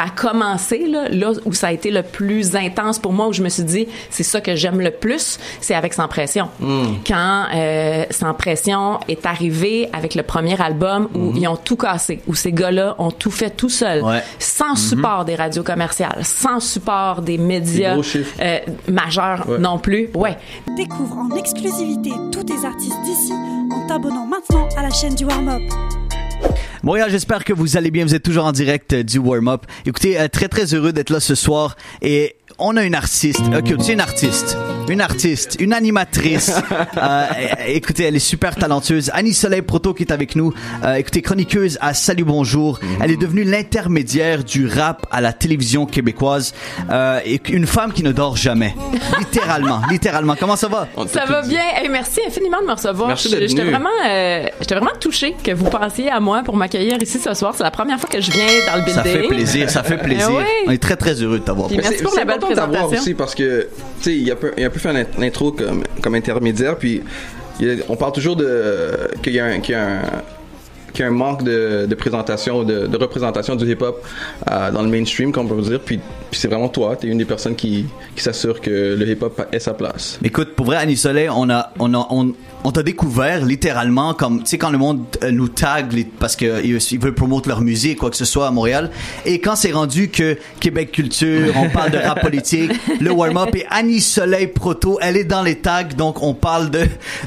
ça a commencé là, là où ça a été le plus intense pour moi, où je me suis dit, c'est ça que j'aime le plus, c'est avec Sans Pression. Quand euh, Sans Pression est arrivé avec le premier album où ils ont tout cassé, où ces gars-là ont tout fait tout seuls, Ouais. sans support des radios commerciales, sans support des médias euh, majeurs Ouais. non plus. Ouais. Découvre en exclusivité tous tes artistes d'ici en t'abonnant maintenant à la chaîne du Warm-Up. Montréal, j'espère que vous allez bien. Vous êtes toujours en direct euh, du warm-up. Écoutez, euh, très très heureux d'être là ce soir. Et on a une artiste. Ok, c'est une artiste. Une artiste, une animatrice. Euh, écoutez, elle est super talentueuse. Annie Soleil Proto qui est avec nous. Euh, écoutez, chroniqueuse à Salut Bonjour. Elle est devenue l'intermédiaire du rap à la télévision québécoise. Euh, et une femme qui ne dort jamais. littéralement, littéralement. Comment ça va? Ça va dit. bien. Hey, merci infiniment de me recevoir. Merci J'étais vraiment, euh, j'étais vraiment touchée que vous pensiez à moi pour m'accueillir ici ce soir. C'est la première fois que je viens dans le building. Ça fait plaisir, ça fait plaisir. Eh oui. On est très très heureux de t'avoir. Merci c'est pour la belle important d'avoir présentation. aussi parce que, tu sais, il a peu, fait l'int- l'intro comme, comme intermédiaire, puis on parle toujours de qu'il y a un, qu'il y a un manque de, de présentation, de, de représentation du hip-hop euh, dans le mainstream, comme on peut dire, puis, puis c'est vraiment toi, tu es une des personnes qui, qui s'assure que le hip-hop ait sa place. Écoute, pour vrai, Annie Soleil, on a, on a, on, on t'a découvert littéralement comme, tu sais, quand le monde euh, nous tag parce que ils veulent promouvoir leur musique, quoi que ce soit à Montréal. Et quand c'est rendu que Québec Culture, on parle de rap politique, le warm-up et Annie Soleil Proto, elle est dans les tags, donc on parle de,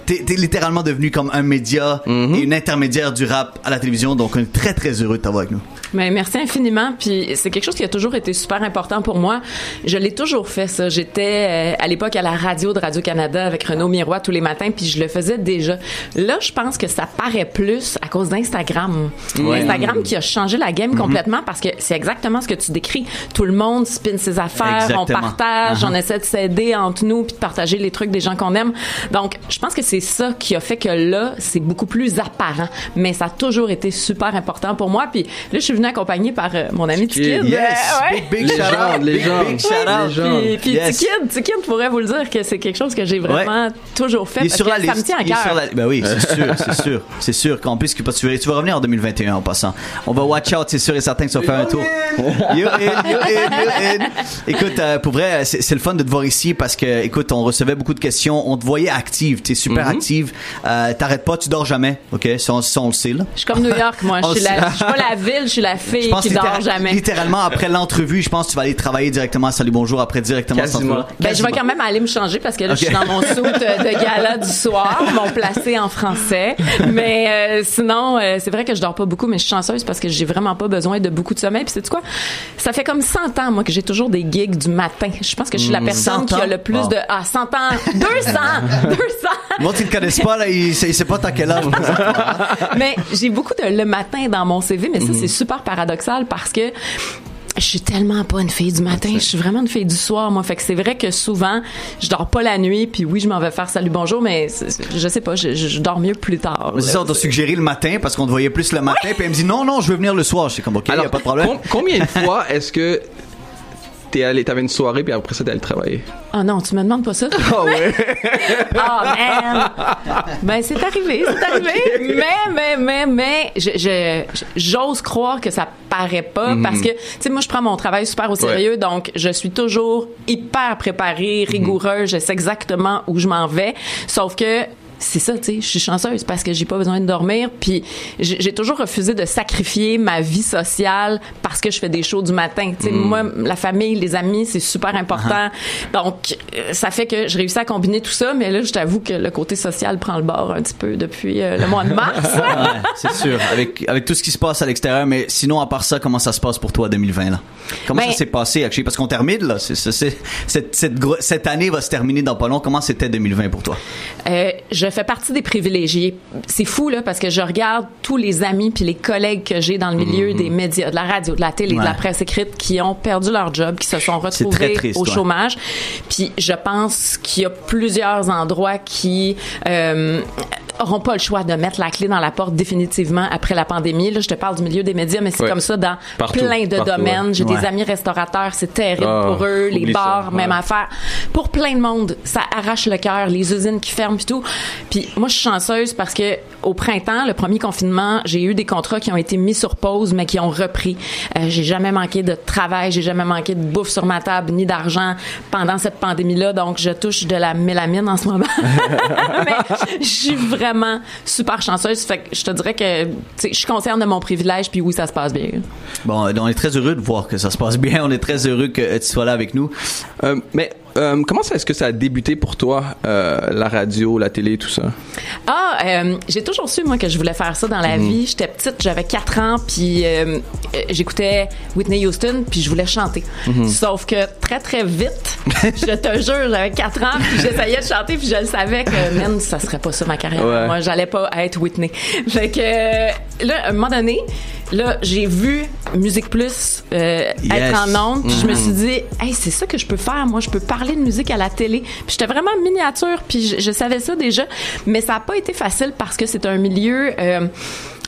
t'es, t'es littéralement devenu comme un média et une intermédiaire du rap à la télévision, donc on est très très heureux de t'avoir avec nous. Mais merci infiniment. Puis c'est quelque chose qui a toujours été super important pour moi. Je l'ai toujours fait ça. J'étais euh, à l'époque à la radio de Radio Canada avec Renaud Miroir tous les matins, puis je le faisais déjà. Là, je pense que ça paraît plus à cause d'Instagram. Ouais. Instagram qui a changé la game complètement parce que c'est exactement ce que tu décris. Tout le monde spin ses affaires, on partage, Uh-huh. on essaie de s'aider entre nous puis de partager les trucs des gens qu'on aime. Donc, je pense que c'est ça qui a fait que là, c'est beaucoup plus apparent. Mais ça a toujours été super important pour moi. Puis là, je suis venue accompagnée par euh, mon ami Tikid. Yes, Euh, ouais. big, big Légende, big, légende. big shout out. Légende. Puis, puis Yes. Tikid, Tikid pourrait vous le dire que c'est quelque chose que j'ai vraiment toujours fait Il est parce sur que la ça liste. me tient à cœur. la- Ben oui, c'est sûr, c'est sûr, c'est sûr qu'en plus que parce que tu vas- tu vas revenir en 2021 en passant. On va watch out, c'est sûr et certain que tu vas faire un tour. You in, you in, you in. Écoute, euh, pour vrai, c'est le fun de te voir ici parce que, écoute, on recevait beaucoup de questions, on te voyait active, t'es super Mm-hmm. active, euh, t'arrêtes pas, tu dors jamais, ok, ça, on- ça, on le sait là. Je suis comme New York, moi. Je On suis, sait. la, je suis pas la ville, je suis la fille qui dort jamais. littéralement après l'entrevue, je pense que tu vas aller travailler directement à Salut Bonjour après directement à. Ben, je vais quand même aller me changer parce que là, je suis dans mon suit de gala du soir, mon placé en français. Mais euh, sinon, euh, c'est vrai que je dors pas beaucoup, mais je suis chanceuse parce que j'ai vraiment pas besoin de beaucoup de sommeil. Puis c'est quoi? Ça fait comme 100 ans, moi, que j'ai toujours des gigs du matin. Je pense que je suis la personne 100 qui a le plus de ah 100 ans, 200, 200. Moi, tu ne connais pas, là, il, il sait pas t'as quel âge. mais j'ai beaucoup de le matin dans mon CV, mais ça c'est super paradoxal parce que je suis tellement pas une fille du matin, je suis vraiment une fille du soir moi. Fait que c'est vrai que souvent je dors pas la nuit, puis oui je m'en vais faire salut bonjour, mais je sais pas, je, je- je dors mieux plus tard. C'est ça, on t'a suggéré le matin parce qu'on te voyait plus le matin, puis elle me dit non, non, je veux venir le soir. Je suis comme, ok, y a pas de problème. com- combien de fois est-ce que t'es allé, t'avais une soirée, puis après ça, t'es allé travailler? Ah non, tu me demandes pas ça. Ah ouais? Ah man. Ben c'est arrivé, c'est arrivé. Mais mais mais mais je- je- j'ose croire que ça paraît pas parce que tu sais moi je prends mon travail super au sérieux donc je suis toujours hyper préparée, rigoureuse, je sais exactement où je m'en vais. Sauf que c'est ça, tu sais, je suis chanceuse parce que j'ai pas besoin de dormir. Puis j'ai toujours refusé de sacrifier ma vie sociale parce que je fais des shows du matin. Tu sais, moi, la famille, les amis, c'est super important. Donc, euh, ça fait que je réussis à combiner tout ça. Mais là, je t'avoue que le côté social prend le bord un petit peu depuis euh, le mois de mars. Ouais, c'est sûr. Avec, avec tout ce qui se passe à l'extérieur, mais sinon, à part ça, comment ça se passe pour toi 2020, là? Comment Ben- ça s'est passé, actually? Parce qu'on termine, là. Cette, cette, cette année va se terminer dans pas long. Comment c'était 2020 pour toi? Euh, je fais partie des privilégiés. C'est fou là parce que je regarde tous les amis puis les collègues que j'ai dans le milieu des médias, de la radio, de la télé, de la. Ouais. presse écrite qui ont perdu leur job, qui se sont retrouvés triste, au ouais. chômage. Puis je pense qu'il y a plusieurs endroits qui euh, auront pas le choix de mettre la clé dans la porte définitivement après la pandémie. Là, je te parle du milieu des médias, mais c'est Ouais. comme ça dans Partout, plein de partout, domaines. ouais. J'ai Ouais. des amis restaurateurs, c'est terrible Ah, pour eux. Les ça, bars, même affaire. Pour plein de monde, ça arrache le cœur. Les usines qui ferment puis tout. Puis moi, je suis chanceuse parce que au printemps, le premier confinement, j'ai eu des contrats qui ont été mis sur pause, mais qui ont repris. Euh, j'ai jamais manqué de travail, j'ai jamais manqué de bouffe sur ma table, ni d'argent pendant cette pandémie-là. Donc, je touche de la mélamine en ce moment. mais je suis vraiment super chanceuse. Je te dirais que je suis consciente de mon privilège, puis oui, ça se passe bien. Bon, euh, on est très heureux de voir que ça se passe bien. On est très heureux que tu sois là avec nous. Euh, mais euh, comment ça est-ce que ça a débuté pour toi, euh, la radio, la télé, tout ça? Ah, euh, j'ai toujours su moi que je voulais faire ça dans la vie. J'étais petite, j'avais 4 ans, puis j'écoutais Whitney Houston, puis je voulais chanter. Sauf que très très vite, je te jure, j'avais 4 ans, puis j'essayais de chanter, puis je le savais que man, ça serait pas ça ma carrière. Ouais. Moi, j'allais pas être Whitney. Fait que là, à un moment donné, là, j'ai vu Musique Plus euh, Yes. être en ondes, puis je me suis dit, hey, c'est ça que je peux faire. Moi, je peux parler de musique à la télé. Puis j'étais vraiment miniature, puis je, je savais ça déjà, mais ça a pas été facile parce que c'est un milieu. euh,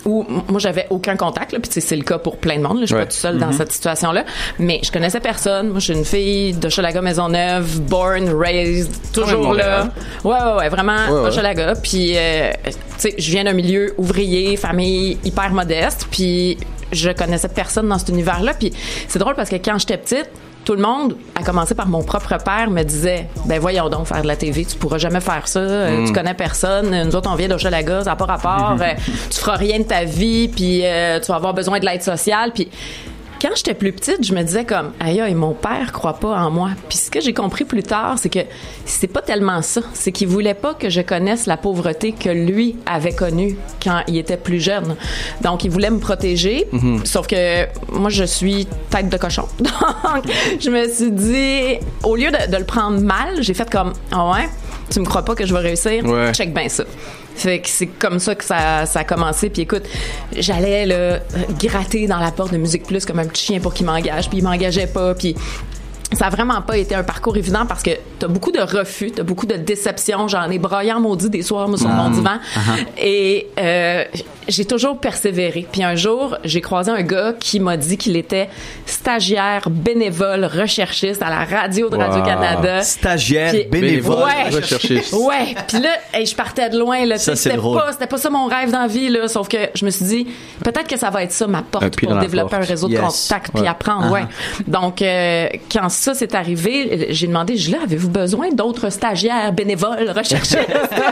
où moi j'avais aucun contact là, puis c'est le cas pour plein de monde là. je suis Ouais. pas toute seule dans cette situation là mais je connaissais personne. Moi je suis une fille de Chalaga Maisonneuve born raised toujours là. Ouais ouais ouais vraiment Ouais, ouais. Hochelaga. Puis euh, tu sais je viens d'un milieu ouvrier famille hyper modeste. Puis je connaissais personne dans cet univers là puis c'est drôle parce que quand j'étais petite tout le monde, à commencer par mon propre père, me disait ben voyons donc faire de la TV, tu pourras jamais faire ça, euh, tu connais personne, nous autres on vient d'Hochelaga, ça n'a pas rapport, euh, tu feras rien de ta vie, puis euh, tu vas avoir besoin de l'aide sociale, puis quand j'étais plus petite, je me disais comme aïe aïe, mon père croit pas en moi. Puis ce que j'ai compris plus tard, c'est que c'est pas tellement ça, c'est qu'il voulait pas que je connaisse la pauvreté que lui avait connue quand il était plus jeune. Donc il voulait me protéger, sauf que moi je suis tête de cochon. Donc je me suis dit au lieu de, de le prendre mal, j'ai fait comme ah ouais, tu me crois pas que je vais réussir, Ouais. check bien ça. Fait que c'est comme ça que ça, ça a commencé. Puis écoute, j'allais là, gratter dans la porte de Musique Plus comme un petit chien pour qu'il m'engage. Puis il m'engageait pas. Puis ça a vraiment pas été un parcours évident parce que t'as beaucoup de refus, t'as beaucoup de déceptions. J'en ai broyant maudit des soirs moi, sur mon divan. Et euh, j'ai toujours persévéré. Puis un jour, j'ai croisé un gars qui m'a dit qu'il était stagiaire, bénévole, recherchiste à la radio de Wow. Radio-Canada. Stagiaire, Puis- bénévole. Ouais. recherchiste. Ouais, puis là, hey, je partais de loin là, Ça, c'est c'était drôle. pas c'était pas ça mon rêve dans la vie là, sauf que je me suis dit peut-être que ça va être ça ma porte pour développer porte. un réseau de Yes. contacts puis Ouais. apprendre, ouais. Donc euh, quand ça s'est arrivé, j'ai demandé je là avez-vous besoin d'autres stagiaires bénévoles recherchistes?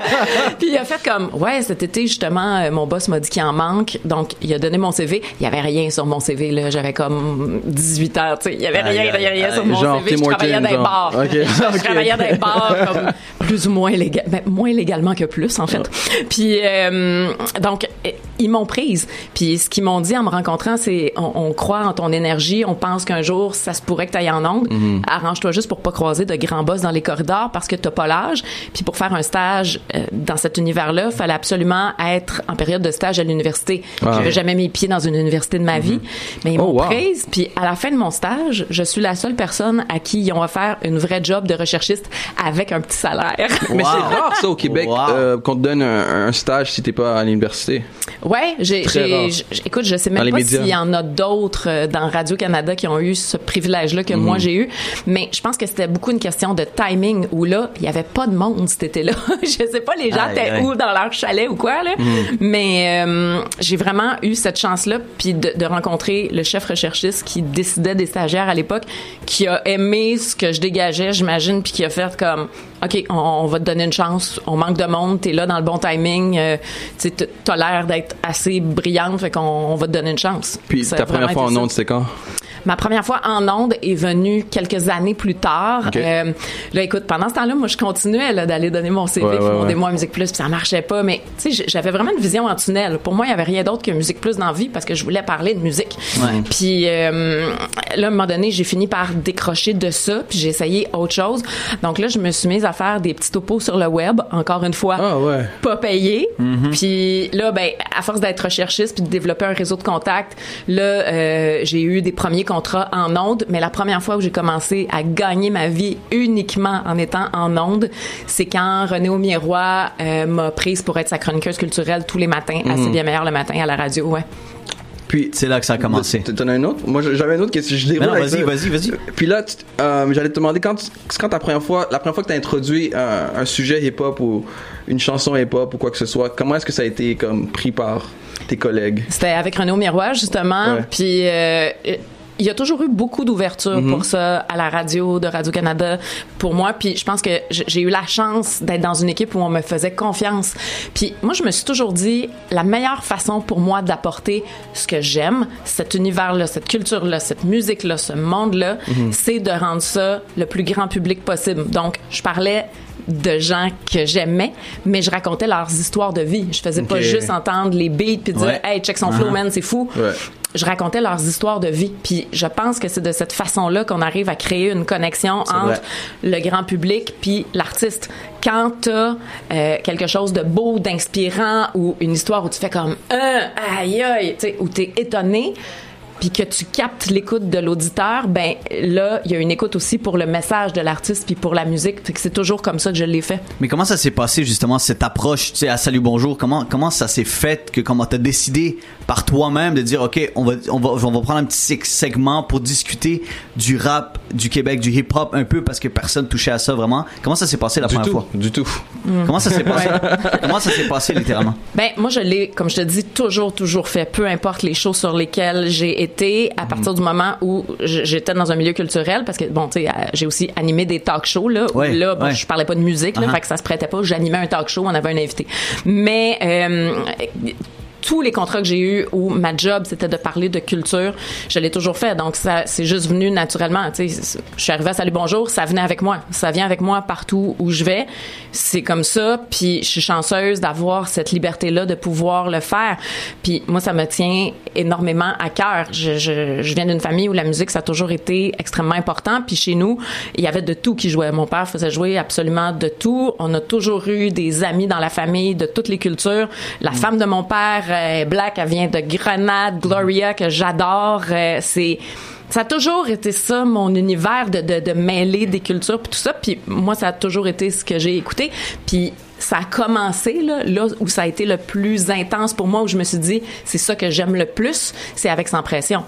Puis il a fait comme ouais, cet été justement euh, mon boss m'a dit qu'il en manque, donc il a donné mon CV, il y avait rien sur mon CV là, j'avais comme 18 ans, tu sais, il y avait rien, aïe, rien, rien sur mon Genre CV, je travaillais dans les genre. bars. Ok. je travaillais dans comme plus ou moins légal, ben, moins légalement que plus en fait. Puis euh, donc ils m'ont prise. Puis ce qu'ils m'ont dit en me rencontrant, c'est on, on croit en ton énergie, on pense qu'un jour ça se pourrait que tu ailles en onde. Arrange-toi juste pour pas croiser de grands boss dans les corridors parce que t'as pas l'âge. Puis pour faire un stage euh, dans cet univers-là, fallait absolument être en période de stage à l'université. Ah. J'avais jamais mis pied dans une université de ma vie, mais ils Oh, m'ont wow. prise. Puis à la fin de mon stage, je suis la seule personne à qui ils ont offert une vraie job de recherchiste avec un petit salaire. Mais c'est rare ça au Québec Wow. euh, qu'on te donne un, un stage si t'es pas à l'université. Ouais, j'ai, écoute, je sais même pas médias. s'il y en a d'autres euh, dans Radio Canada qui ont eu ce privilège-là que moi j'ai eu, mais je pense que c'était beaucoup une question de timing où là, il y avait pas de monde cet été-là. je sais pas les gens étaient où dans leur chalet ou quoi là, mais euh, j'ai vraiment eu cette chance-là puis de, de rencontrer le chef recherchiste qui décidait des stagiaires à l'époque, qui a aimé ce que je dégageais, j'imagine, puis qui a fait comme OK, on, on va te donner une chance, on manque de monde, t'es là dans le bon timing, euh, tu t'as l'air d'être assez brillante, fait qu'on on va te donner une chance. Puis ta première fois en ondes, c'était quand? Ma première fois en onde est venue quelques années plus tard. Ok. Euh, là, écoute, pendant ce temps-là, moi, je continuais là, d'aller donner mon CV, Ouais, puis ouais, mon démo à Musique Plus, puis ça marchait pas. Mais tu sais, j'avais vraiment une vision en tunnel. Pour moi, il y avait rien d'autre que Musique Plus dans la vie parce que je voulais parler de musique. Ouais. Puis euh, là, à un moment donné, j'ai fini par décrocher de ça, puis j'ai essayé autre chose. Donc là, je me suis mise à faire des petits topos sur le web, encore une fois Ah ouais. pas payé. Mm-hmm. Puis là, ben, à force d'être recherchiste puis de développer un réseau de contacts, là, euh, j'ai eu des premiers contrat en ondes, mais la première fois où j'ai commencé à gagner ma vie uniquement en étant en ondes, c'est quand René Aumirois euh, m'a prise pour être sa chroniqueuse culturelle tous les matins, C'est bien meilleur le matin à la radio, ouais. Puis C'est là que ça a commencé. T'en as un autre? Moi, j'avais un autre question. Je déroule non, vas-y, vas-y, vas-y. Puis là, euh, j'allais te demander quand, quand ta première fois, la première fois que t'as introduit un, un sujet hip-hop ou une chanson hip-hop ou quoi que ce soit, comment est-ce que ça a été comme pris par tes collègues? C'était avec Renaud Miroir, justement. Ouais. Puis euh, il y a toujours eu beaucoup d'ouverture pour ça à la radio de Radio-Canada pour moi. Puis je pense que j'ai eu la chance d'être dans une équipe où on me faisait confiance. Puis moi, je me suis toujours dit, la meilleure façon pour moi d'apporter ce que j'aime, cet univers-là, cette culture-là, cette musique-là, ce monde-là, c'est de rendre ça le plus grand public possible. Donc, je parlais de gens que j'aimais, mais je racontais leurs histoires de vie. Je faisais pas juste entendre les beats puis dire Ouais. hey check son flow Uh-huh. man c'est fou Ouais. je racontais leurs histoires de vie puis je pense que c'est de cette façon-là qu'on arrive à créer une connexion entre vrai. le grand public puis l'artiste quand t'as euh, quelque chose de beau d'inspirant ou une histoire où tu fais comme un aïe aïe tu sais où t'es étonné puis que tu captes l'écoute de l'auditeur, ben là, il y a une écoute aussi pour le message de l'artiste puis pour la musique. Fait que c'est toujours comme ça que je l'ai fait. Mais comment ça s'est passé justement cette approche, tu sais, à Salut Bonjour? Comment comment ça s'est fait que comment t'as décidé par toi-même de dire ok on va on va on va prendre un petit seg- segment pour discuter du rap du Québec, du hip hop un peu parce que personne touchait à ça vraiment? Comment ça s'est passé la Du première tout, fois? du tout. Comment ça s'est passé? Comment ça s'est passé littéralement? Ben moi je l'ai comme je te dis toujours toujours fait peu importe les shows sur lesquels j'ai été à partir du moment où j'étais dans un milieu culturel parce que bon tu sais euh, j'ai aussi animé des talk shows là où Ouais, là bon, je parlais pas de musique là Uh-huh. fait que ça se prêtait pas. J'animais un talk show on avait un invité. Mais euh, tous les contrats que j'ai eus où ma job c'était de parler de culture, je l'ai toujours fait. Donc ça c'est juste venu naturellement, tu sais, je suis arrivée à Salut Bonjour, ça venait avec moi. Ça vient avec moi partout où je vais. C'est comme ça, puis je suis chanceuse d'avoir cette liberté là de pouvoir le faire. Puis moi ça me tient énormément à cœur. Je, je, je viens d'une famille où la musique ça a toujours été extrêmement important, puis chez nous, il y avait de tout qui jouait. Mon père faisait jouer absolument de tout. On a toujours eu des amis dans la famille de toutes les cultures. La femme de mon père Black, elle vient de Grenade, Gloria que j'adore. Euh, c'est ça a toujours été ça mon univers de, de, de mêler des cultures puis tout ça puis moi ça a toujours été ce que j'ai écouté puis ça a commencé là, là où ça a été le plus intense pour moi où je me suis dit c'est ça que j'aime le plus c'est avec Sans pression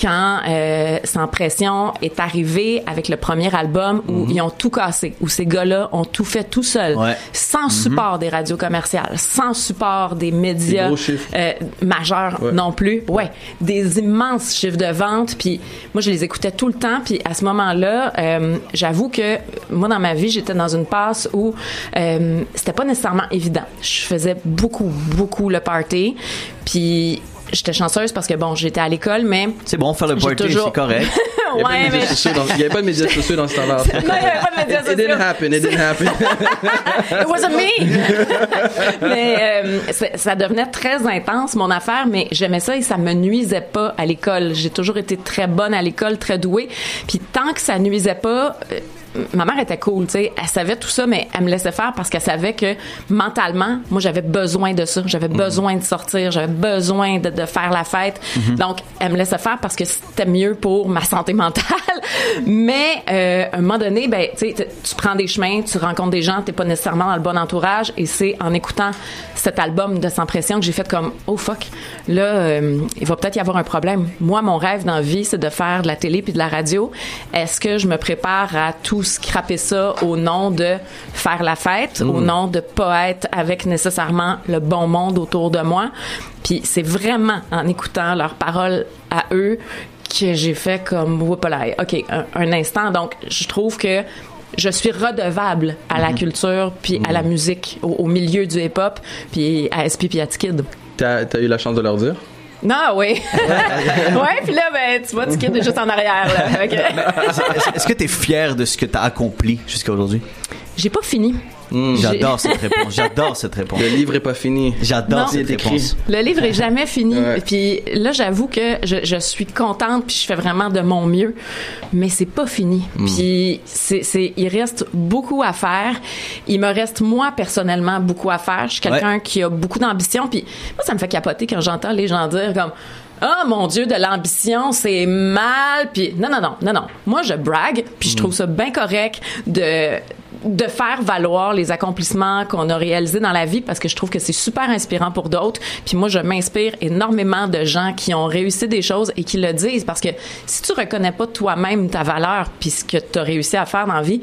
quand euh, Sans pression est arrivé avec le premier album où ils ont tout cassé où ces gars-là ont tout fait tout seuls Ouais. sans support des radios commerciales sans support des médias euh, majeurs Ouais. non plus. Ouais, des immenses chiffres de vente. Puis moi, je les écoutais tout le temps. Puis à ce moment-là, euh, j'avoue que moi, dans ma vie, j'étais dans une passe où euh, c'était pas nécessairement évident. Je faisais beaucoup, beaucoup le party. Puis j'étais chanceuse parce que bon, j'étais à l'école, mais C'est bon faire le party, toujours- c'est correct. Il n'y avait, pas de médias sociaux dans ce temps-là. non, il y avait pas de médias It didn't sociaux. happen, it didn't happen. It wasn't me. mais euh, ça devenait très intense mon affaire, mais j'aimais ça et ça me nuisait pas à l'école. J'ai toujours été très bonne à l'école, très douée. Puis tant que ça nuisait pas. Ma mère était cool, tu sais, elle savait tout ça, mais elle me laissait faire parce qu'elle savait que mentalement, moi, j'avais besoin de ça, j'avais besoin de sortir, j'avais besoin de, de faire la fête. Donc, elle me laissait faire parce que c'était mieux pour ma santé mentale. Mais euh, à un moment donné, ben, tu sais, tu prends des chemins, tu rencontres des gens, t'es pas nécessairement dans le bon entourage, et c'est en écoutant cet album de Sans pression que j'ai fait comme oh fuck, là, euh, il va peut-être y avoir un problème. Moi, mon rêve dans la vie, c'est de faire de la télé puis de la radio. Est-ce que je me prépare à tout scraper ça au nom de faire la fête, au nom de pas être avec nécessairement le bon monde autour de moi? Puis c'est vraiment en écoutant leurs paroles à eux que j'ai fait comme whoopalaï. OK, un, un instant. Donc, je trouve que je suis redevable à la culture puis à la musique, au, au milieu du hip-hop, puis à SP puis à T-Kid. T'as as eu la chance de leur dire? Non, oui. ouais, puis là, ben, tu vois, T-Kid est juste en arrière, là. OK. Est-ce- Est-ce que tu es fier de ce que tu as accompli jusqu'à aujourd'hui? J'ai pas fini. J'ai- J'adore cette réponse. J'adore cette réponse. Le livre est pas fini. J'adore cette réponse. Le livre est jamais fini. Ouais. Puis là, j'avoue que je, je suis contente puis je fais vraiment de mon mieux, mais c'est pas fini. Puis c'est, c'est, il reste beaucoup à faire. Il me reste moi personnellement beaucoup à faire. Je suis quelqu'un qui a beaucoup d'ambition. Puis moi, ça me fait capoter quand j'entends les gens dire comme ah mon Dieu, de l'ambition, c'est mal. Puis non, non, non, non, non. Moi, je brague, puis je trouve ça bien correct de de faire valoir les accomplissements qu'on a réalisés dans la vie parce que je trouve que c'est super inspirant pour d'autres. Puis moi, je m'inspire énormément de gens qui ont réussi des choses et qui le disent parce que si tu reconnais pas toi-même ta valeur puis ce que tu as réussi à faire dans la vie,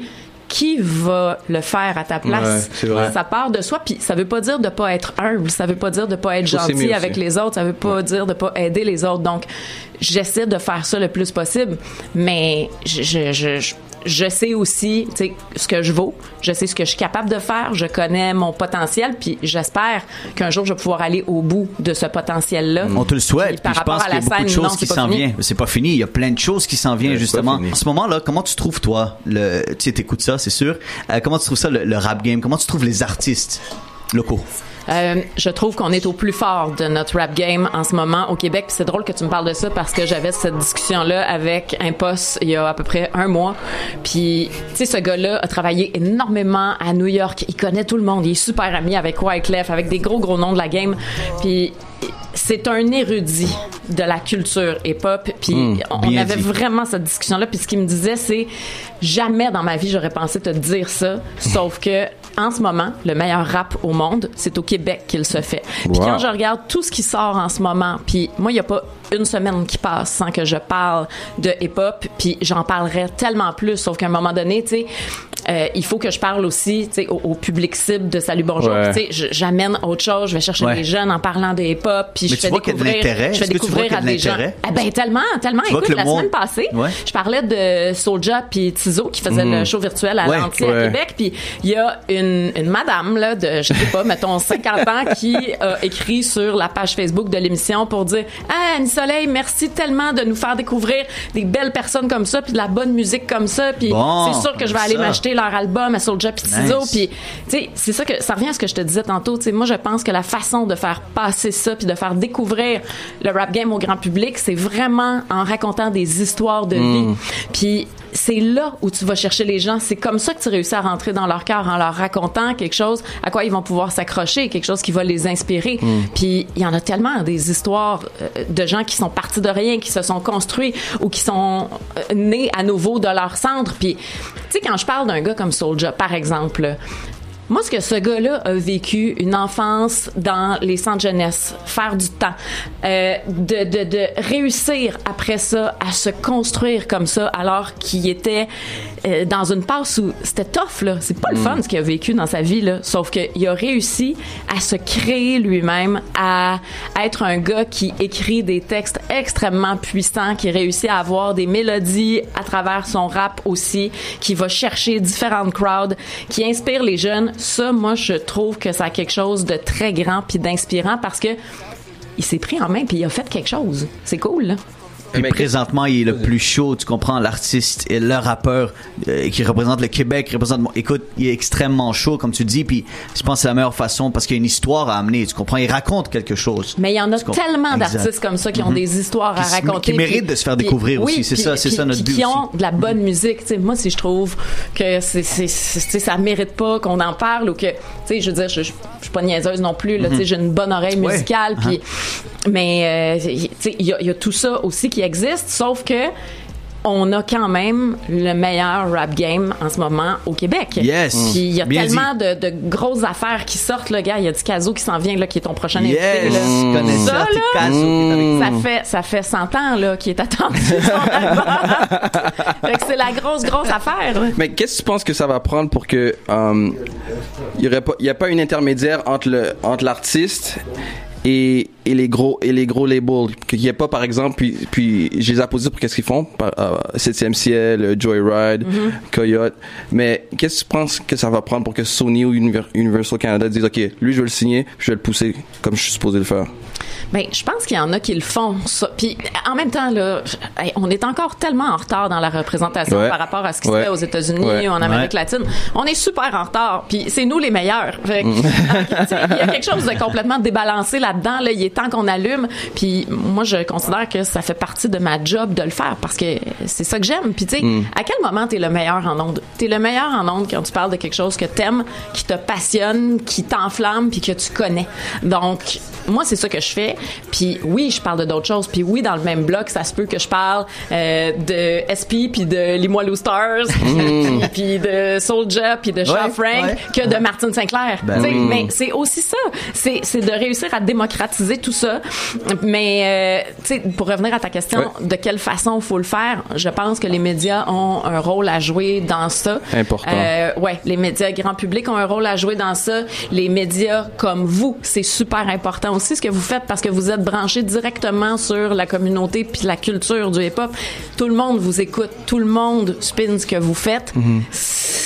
qui va le faire à ta place? Ouais, c'est vrai. Ça part de soi puis ça veut pas dire de pas être humble, ça veut pas dire de pas être gentil avec aussi. les autres, ça veut pas dire de pas aider les autres. Donc j'essaie de faire ça le plus possible, mais je je je, je- sais aussi ce que je vaux, je sais ce que je suis capable de faire, je connais mon potentiel, puis j'espère qu'un jour je vais pouvoir aller au bout de ce potentiel-là. On te le Puis souhaite. par Puis je pense qu'il y a beaucoup de choses non, qui c'est pas s'en fini. viennent. C'est pas fini. Il y a plein de choses qui s'en viennent justement. En ce moment-là, comment tu trouves toi le Tu sais, t'écoutes ça, c'est sûr. Euh, comment tu trouves ça le, le rap game? Comment tu trouves les artistes locaux? Euh, je trouve qu'on est au plus fort de notre rap game en ce moment au Québec. C'est drôle que tu me parles de ça parce que j'avais cette discussion-là avec un poste il y a à peu près un mois. Puis, tu sais, ce gars-là a travaillé énormément à New York. Il connaît tout le monde. Il est super ami avec Wyclef, avec des gros, gros noms de la game. Puis, c'est un érudit de la culture hip-hop. Puis, on bien avait dit. vraiment cette discussion-là. Puis, ce qu'il me disait, c'est jamais dans ma vie j'aurais pensé te dire ça. Sauf que, en ce moment, le meilleur rap au monde, c'est au Québec qu'il se fait. Puis Wow. quand je regarde tout ce qui sort en ce moment, puis moi, il n'y a pas une semaine qui passe sans que je parle de hip-hop, puis j'en parlerai tellement plus, sauf qu'à un moment donné, tu sais, euh, il faut que je parle aussi, tu au, au public cible de Salut Bonjour. Ouais. Tu j'amène autre chose, je vais chercher Ouais. des jeunes en parlant de hip-hop, puis je tu fais découvrir, je fais tu découvrir à de des gens. Ah ben tellement, tellement. vois Écoute, la monde- semaine passée, Ouais. je parlais de Soulja puis Tizo qui faisait le show virtuel à l'Anti à. Québec, puis il y a une, une madame là de je sais pas mettons 50 ans qui a écrit sur la page Facebook de l'émission pour dire "Ah Annie Soleil, merci tellement de nous faire découvrir des belles personnes comme ça puis de la bonne musique comme ça puis Bon, c'est sûr que je vais aller ça. Leur album à Soulja puis Nice. puis tu sais c'est ça que ça revient à ce que je te disais tantôt, tu sais moi je pense que la façon de faire passer ça puis de faire découvrir le rap game au grand public, c'est vraiment en racontant des histoires de vie. Puis c'est là où tu vas chercher les gens. C'est comme ça que tu réussis à rentrer dans leur cœur en leur racontant quelque chose à quoi ils vont pouvoir s'accrocher, quelque chose qui va les inspirer. Puis il y en a tellement des histoires euh, de gens qui sont partis de rien, qui se sont construits ou qui sont euh, nés à nouveau de leur centre. Puis tu sais quand je parle d'un gars comme Soulja par exemple, moi, ce que ce gars-là a vécu, une enfance dans les centres jeunesse, faire du temps, euh, de, de, de réussir après ça à se construire comme ça, alors qu'il était euh, dans une passe où c'était tough, là. C'est pas le fun ce qu'il a vécu dans sa vie, là. Sauf qu'il a réussi à se créer lui-même, à être un gars qui écrit des textes extrêmement puissants, qui réussit à avoir des mélodies à travers son rap aussi, qui va chercher différentes crowds, qui inspire les jeunes. Ça, moi, je trouve que ça a quelque chose de très grand puis d'inspirant parce que il s'est pris en main puis il a fait quelque chose. C'est cool, là. Puis Mais présentement, il est le plus chaud, tu comprends, l'artiste et le rappeur euh, qui représente le Québec, qui représente... Écoute, il est extrêmement chaud, comme tu dis, puis je pense que c'est la meilleure façon parce qu'il y a une histoire à amener, tu comprends, il raconte quelque chose. Mais il y en a tellement d'artistes comme ça qui ont des histoires à Qui raconter. qui méritent de se faire découvrir aussi, c'est ça, c'est ça notre but qui aussi. ont de la bonne musique. Tu sais, moi, si je trouve que c'est, ça mérite pas qu'on en parle ou que, tu sais, je veux dire, je, je, je suis pas niaiseuse non plus. Là, tu sais, j'ai une bonne oreille Mhm. Ouais. musicale. Puis, mais euh, il y a, il y a tout ça aussi qui existe, sauf que on a quand même le meilleur rap game en ce moment au Québec. Yes. Puis il y a Bien tellement de, de grosses affaires qui sortent, le gars. Il y a du Caso qui s'en vient, là, qui est ton prochain invité. Yes, connais Ça, là, qui ça fait ça fait 100 ans là qu'il est attendu c'est la grosse grosse affaire. Mais qu'est-ce que tu penses que ça va prendre pour que euh, il y aurait pas il y a pas une intermédiaire entre le entre l'artiste et, et les gros et les gros labels. Qu'il y ait pas par exemple puis puis je les applaudis pour qu'est-ce qu'ils font? Euh, 7e ciel euh, Joyride Coyote. Mais qu'est-ce que tu penses que ça va prendre pour que Sony ou Univer- Universal Canada disent OK lui je vais le signer je vais le pousser comme je suis supposé le faire? Ben, je pense qu'il y en a qui le font. Ça. Puis en même temps, là, on est encore tellement en retard dans la représentation Ouais. par rapport à ce qui Ouais. se fait aux États-Unis Ouais. ou en Amérique Ouais. latine. On est super en retard. Puis c'est nous les meilleurs. Fait que, tu sais, il y a quelque chose de complètement débalancé là-dedans. Là, il est temps qu'on allume. Puis moi, je considère que ça fait partie de ma job de le faire parce que c'est ça que j'aime. Puis tu sais, à quel moment t'es le meilleur en ondes? T'es le meilleur en ondes quand tu parles de quelque chose que t'aimes, qui te passionne, qui t'enflamme, puis que tu connais. Donc, moi, c'est ça que je fais. Puis oui, je parle de d'autres choses. Puis oui, dans le même bloc, ça se peut que je parle euh, de SP, puis de Limoilou Stars, puis, puis de Soulja, puis de Charles Ouais, Frank, ouais, que de Martine Sinclair. Ben Tu sais, oui. Mais c'est aussi ça. C'est c'est de réussir à démocratiser tout ça. Mais euh, tu sais, pour revenir à ta question, Ouais. de quelle façon faut le faire Je pense que les médias ont un rôle à jouer dans ça. Important. Euh, ouais, les médias grand public ont un rôle à jouer dans ça. Les médias comme vous, c'est super important aussi ce que vous faites parce que vous êtes branchés directement sur la communauté puis la culture du hip-hop. Tout le monde vous écoute, tout le monde spin ce que vous faites. Mm-hmm.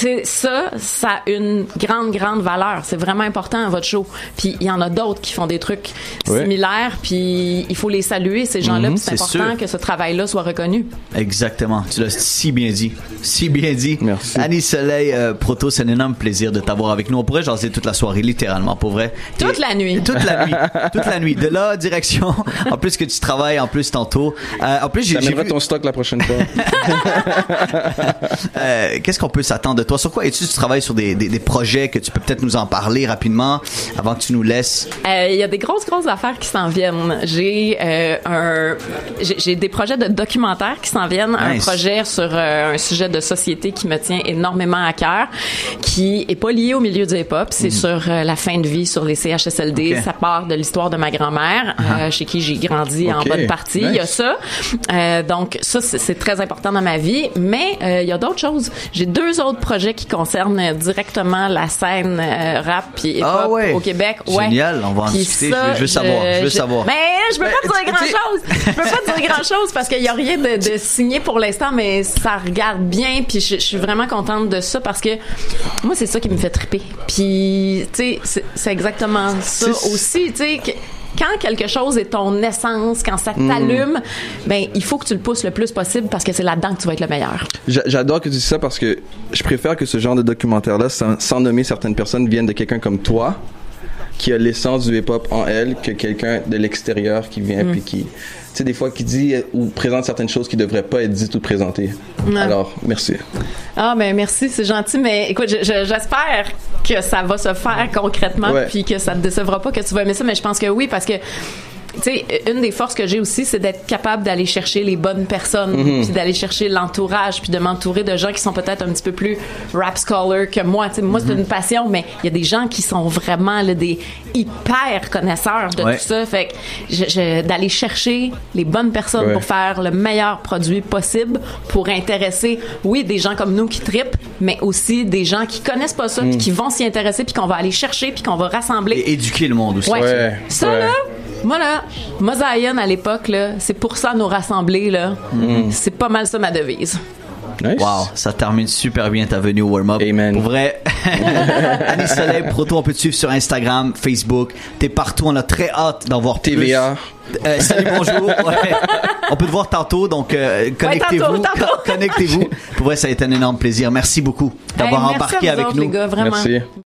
C'est ça, ça a une grande grande valeur. C'est vraiment important à votre show. Puis il y en a d'autres qui font des trucs similaires. Puis il faut les saluer ces gens-là. Puis c'est important sûr. que ce travail-là soit reconnu. Exactement. Tu l'as si bien dit. Si bien dit. Merci. Annie Soleil, euh, Proto, c'est un énorme plaisir de t'avoir avec nous. On pourrait jaser toute la soirée, littéralement, pour vrai. Toute Et- la nuit. Toute la nuit. toute la nuit. De là, direction. En plus que tu travailles, en plus tantôt. Euh, en plus, j'ai vu- ton stock la prochaine fois. euh, qu'est-ce qu'on peut s'attendre de toi? Sur quoi? Et-tu tu travailles sur des, des, des projets que tu peux peut-être nous en parler rapidement avant que tu nous laisses? Euh, Il y a des grosses, grosses affaires qui s'en viennent. J'ai euh, un, j'ai des projets de documentaires qui s'en viennent. Un projet sur euh, un sujet de société qui me tient énormément à cœur, qui est pas lié au milieu du hip-hop. C'est sur euh, la fin de vie, sur les CHSLD. Ça part de l'histoire de ma grand-mère, euh, chez qui j'ai grandi en bonne partie. Il y a ça. Donc ça, c'est très important dans ma vie. Mais il y a d'autres choses. J'ai deux autres projets qui concernent euh, directement la scène euh, rap puis hip-hop Ah ouais. au Québec. Ouais. Génial, on va en discuter. Je veux- veux savoir, je veux savoir. Mais je peux pas dire grand chose. Je peux pas dire grand chose parce qu'il y a rien de, de signé pour l'instant, mais ça regarde bien. Puis je, je suis vraiment contente de ça parce que moi c'est ça qui me fait triper. Puis tu sais c'est- exactement ça aussi. Tu sais que quand quelque chose est ton essence, quand ça t'allume, ben il faut que tu le pousses le plus possible parce que c'est là-dedans que tu vas être le meilleur. J'a- J'adore que tu dis ça parce que je préfère que ce genre de documentaire-là, sans, sans nommer certaines personnes, vienne de quelqu'un comme toi, qui a l'essence du hip-hop en elle, que quelqu'un de l'extérieur qui vient puis qui, tu sais, des fois qui dit ou présente certaines choses qui devraient pas être dites ou présentées. Alors, merci. Ah ben merci, c'est gentil, mais écoute, je- je- j'espère que ça va se faire concrètement, puis que ça te décevra pas, que tu vas aimer ça, mais je pense que oui, parce que tu sais, une des forces que j'ai aussi, c'est d'être capable d'aller chercher les bonnes personnes, puis d'aller chercher l'entourage, puis de m'entourer de gens qui sont peut-être un petit peu plus rap scholar que moi. Tu sais, moi, c'est une passion, mais il y a des gens qui sont vraiment là, des hyper connaisseurs de Ouais. tout ça. Fait que je- je- d'aller chercher les bonnes personnes Ouais. pour faire le meilleur produit possible pour intéresser, oui, des gens comme nous qui tripent, mais aussi des gens qui connaissent pas ça, puis qui vont s'y intéresser, puis qu'on va aller chercher, puis qu'on va rassembler. Et éduquer le monde aussi. Ouais. Ouais, Ça, ouais. là, moi, là, Mosaïen à l'époque, là, c'est pour ça nous rassembler, là. C'est pas mal ça ma devise. Nice. Wow, ça termine super bien ta venue au warm-up. Amen. Pour vrai. Annie Soleil, Proto, on peut te suivre sur Instagram, Facebook. T'es partout, on a très hâte d'en voir plus. TVA. Euh, salut, bonjour. Ouais. On peut te voir tantôt, donc euh, connectez-vous. tantôt, tantôt. Connectez-vous. Pour vrai, ça a été un énorme plaisir. Merci beaucoup d'avoir Hey, merci embarqué à vous avec autres, nous. les gars, vraiment. Merci.